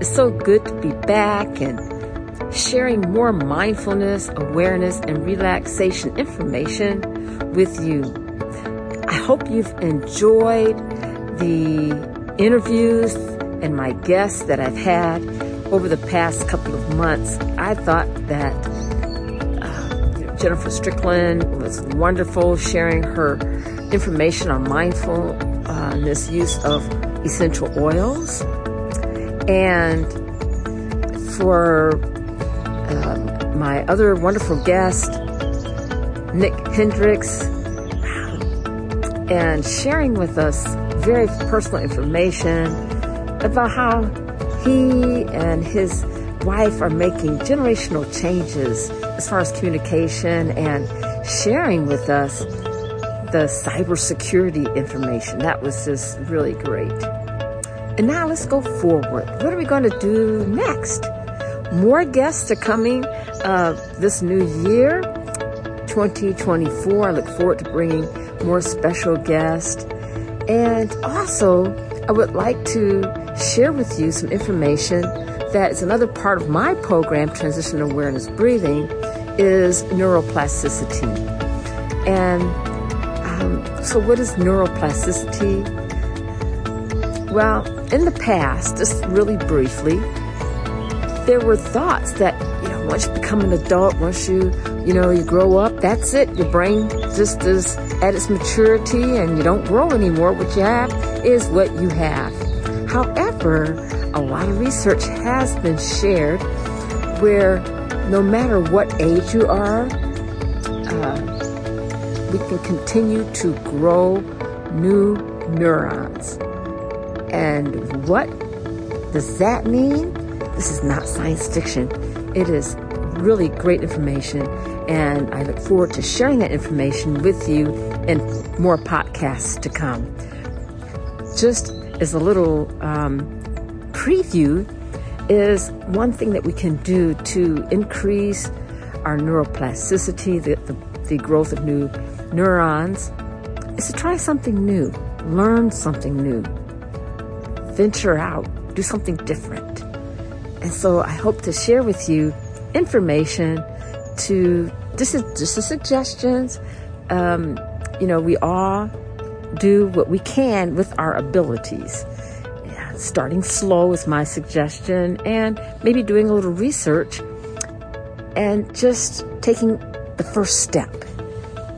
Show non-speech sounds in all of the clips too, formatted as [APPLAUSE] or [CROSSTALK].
It's so good to be back and sharing more mindfulness, awareness, and relaxation information with you. I hope you've enjoyed the interviews and my guests that I've had over the past couple of months. I thought that uh, Jennifer Strickland was wonderful sharing her information on mindfulness use of essential oils. And for uh, my other wonderful guest, Nick Hendricks, and sharing with us very personal information about how he and his wife are making generational changes as far as communication and sharing with us the cybersecurity information. That was just really great. And now let's go forward. What are we going to do next? More guests are coming uh, this new year, 2024. I look forward to bringing more special guests. And also, I would like to share with you some information that is another part of my program, Transition Awareness Breathing, is neuroplasticity. And um, so, what is neuroplasticity? Well, in the past, just really briefly, there were thoughts that you know once you become an adult, once you you know you grow up, that's it. Your brain just is at its maturity, and you don't grow anymore. What you have is what you have. However, a lot of research has been shared where no matter what age you are, uh, we can continue to grow new neurons. And what does that mean? This is not science fiction. It is really great information, and I look forward to sharing that information with you in more podcasts to come. Just as a little um, preview, is one thing that we can do to increase our neuroplasticity, the, the, the growth of new neurons, is to try something new, learn something new, venture out, do something different. And so I hope to share with you information to this is just a suggestions. Um, you know, we all do what we can with our abilities. Yeah, starting slow is my suggestion, and maybe doing a little research and just taking the first step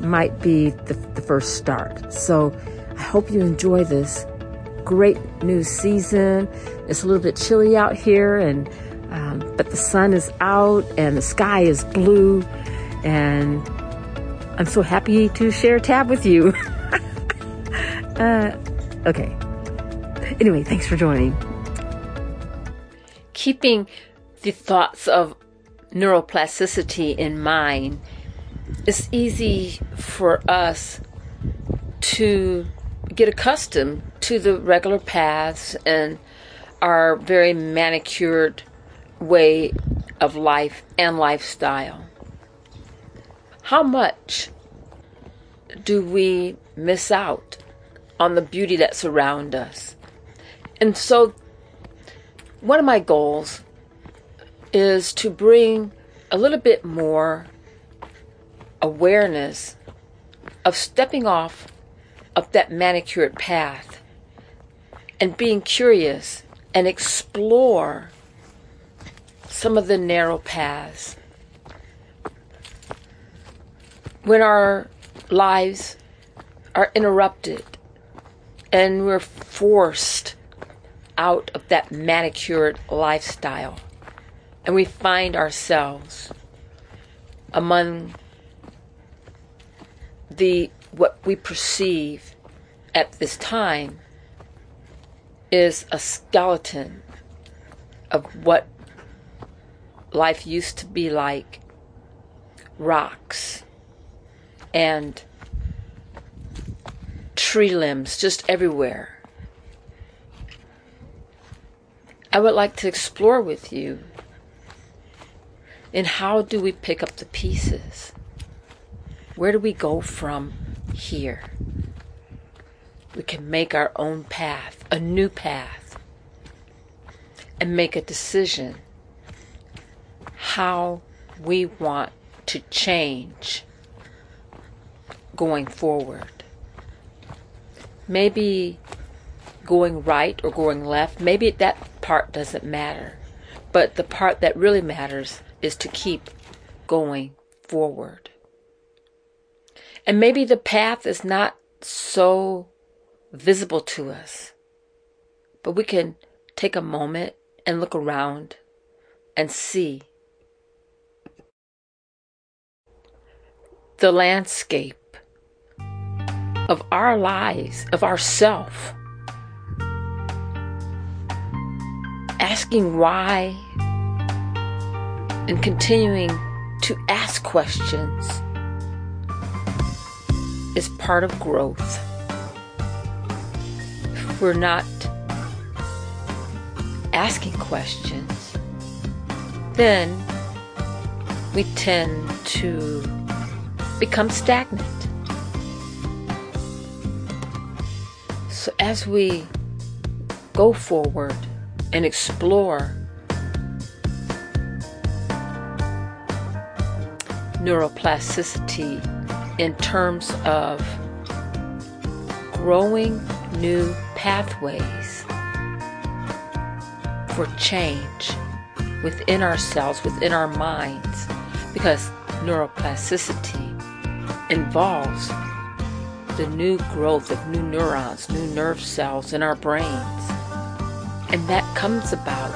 might be the, the first start. So I hope you enjoy this great new season. It's a little bit chilly out here, and um, but the sun is out and the sky is blue, and I'm so happy to share a tab with you. [LAUGHS] uh, okay. Anyway, thanks for joining. Keeping the thoughts of neuroplasticity in mind, it's easy for us to get accustomed to the regular paths and our very manicured way of life and lifestyle. How much do we miss out on the beauty that surrounds us? And so, one of my goals is to bring a little bit more awareness of stepping off of that manicured path and being curious and explore some of the narrow paths. When our lives are interrupted and we're forced out of that manicured lifestyle and we find ourselves among the what we perceive at this time is a skeleton of what life used to be like rocks and tree limbs just everywhere. I would like to explore with you in how do we pick up the pieces? Where do we go from here? We can make our own path, a new path, and make a decision how we want to change going forward. Maybe going right or going left, maybe that part doesn't matter. But the part that really matters is to keep going forward. And maybe the path is not so visible to us, but we can take a moment and look around and see the landscape of our lives, of ourself. Asking why and continuing to ask questions is part of growth. If we're not asking questions, then we tend to become stagnant. So as we go forward and explore neuroplasticity in terms of growing new pathways for change within ourselves, within our minds, because neuroplasticity involves the new growth of new neurons, new nerve cells in our brains. And that comes about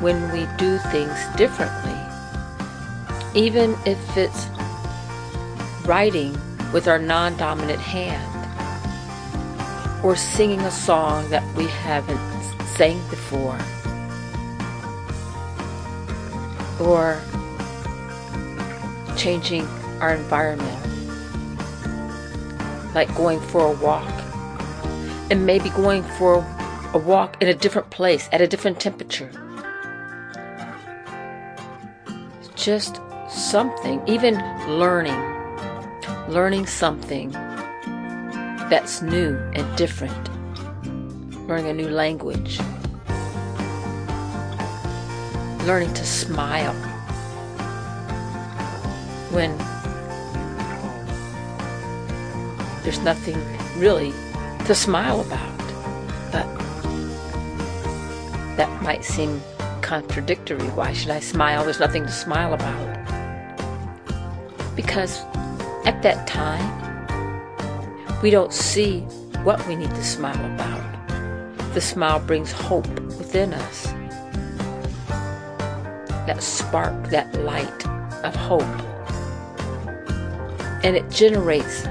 when we do things differently. Even if it's writing with our non dominant hand, or singing a song that we haven't sang before, or changing our environment like going for a walk. And maybe going for a walk in a different place at a different temperature. Just something, even learning, learning something that's new and different, learning a new language, learning to smile when there's nothing really to smile about. But that might seem contradictory. Why should I smile? There's nothing to smile about. Because at that time, we don't see what we need to smile about. The smile brings hope within us. That spark, that light of hope. And it generates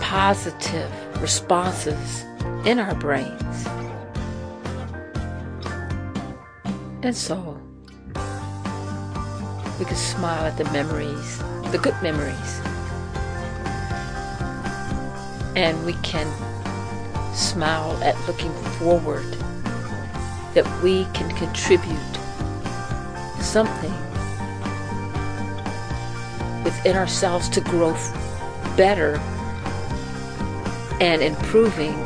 positive responses in our brains. And so we can smile at the memories, the good memories. And we can smile at looking forward that we can contribute something within ourselves to grow better and improving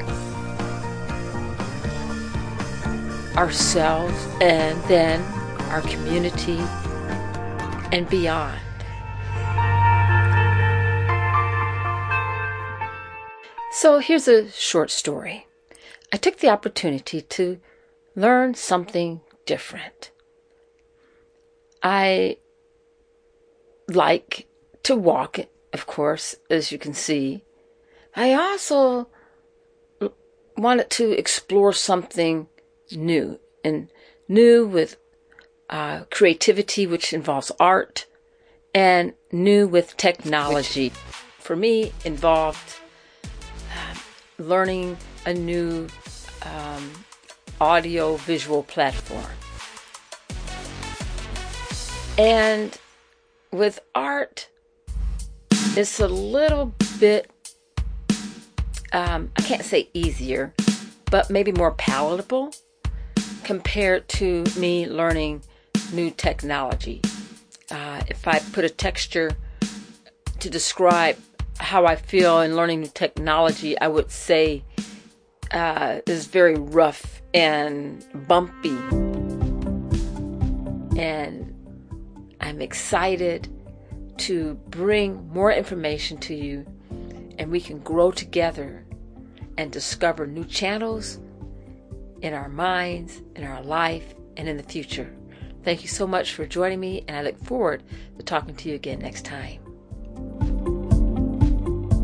ourselves and then our community and beyond. So here's a short story. I took the opportunity to learn something different. I like to walk, of course, as you can see, I also wanted to explore something new and new with uh, creativity, which involves art, and new with technology. For me, involved learning a new um, audio visual platform. And with art, it's a little bit, um, I can't say easier, but maybe more palatable compared to me learning new technology. Uh, if I put a texture to describe how I feel in learning new technology, I would say uh, is very rough and bumpy. And I'm excited to bring more information to you, and we can grow together and discover new channels in our minds, in our life, and in the future. Thank you so much for joining me, and I look forward to talking to you again next time.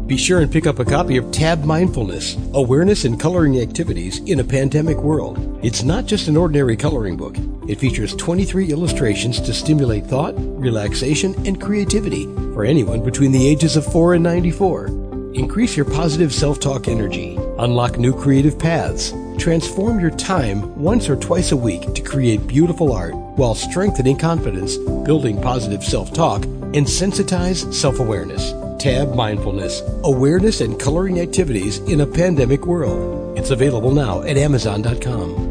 Be sure and pick up a copy of Tab Mindfulness Awareness and Coloring Activities in a Pandemic World. It's not just an ordinary coloring book, it features 23 illustrations to stimulate thought, relaxation, and creativity for anyone between the ages of 4 and 94. Increase your positive self talk energy, unlock new creative paths, transform your time once or twice a week to create beautiful art while strengthening confidence, building positive self talk, and sensitize self awareness. Tab Mindfulness Awareness and Coloring Activities in a Pandemic World. It's available now at Amazon.com.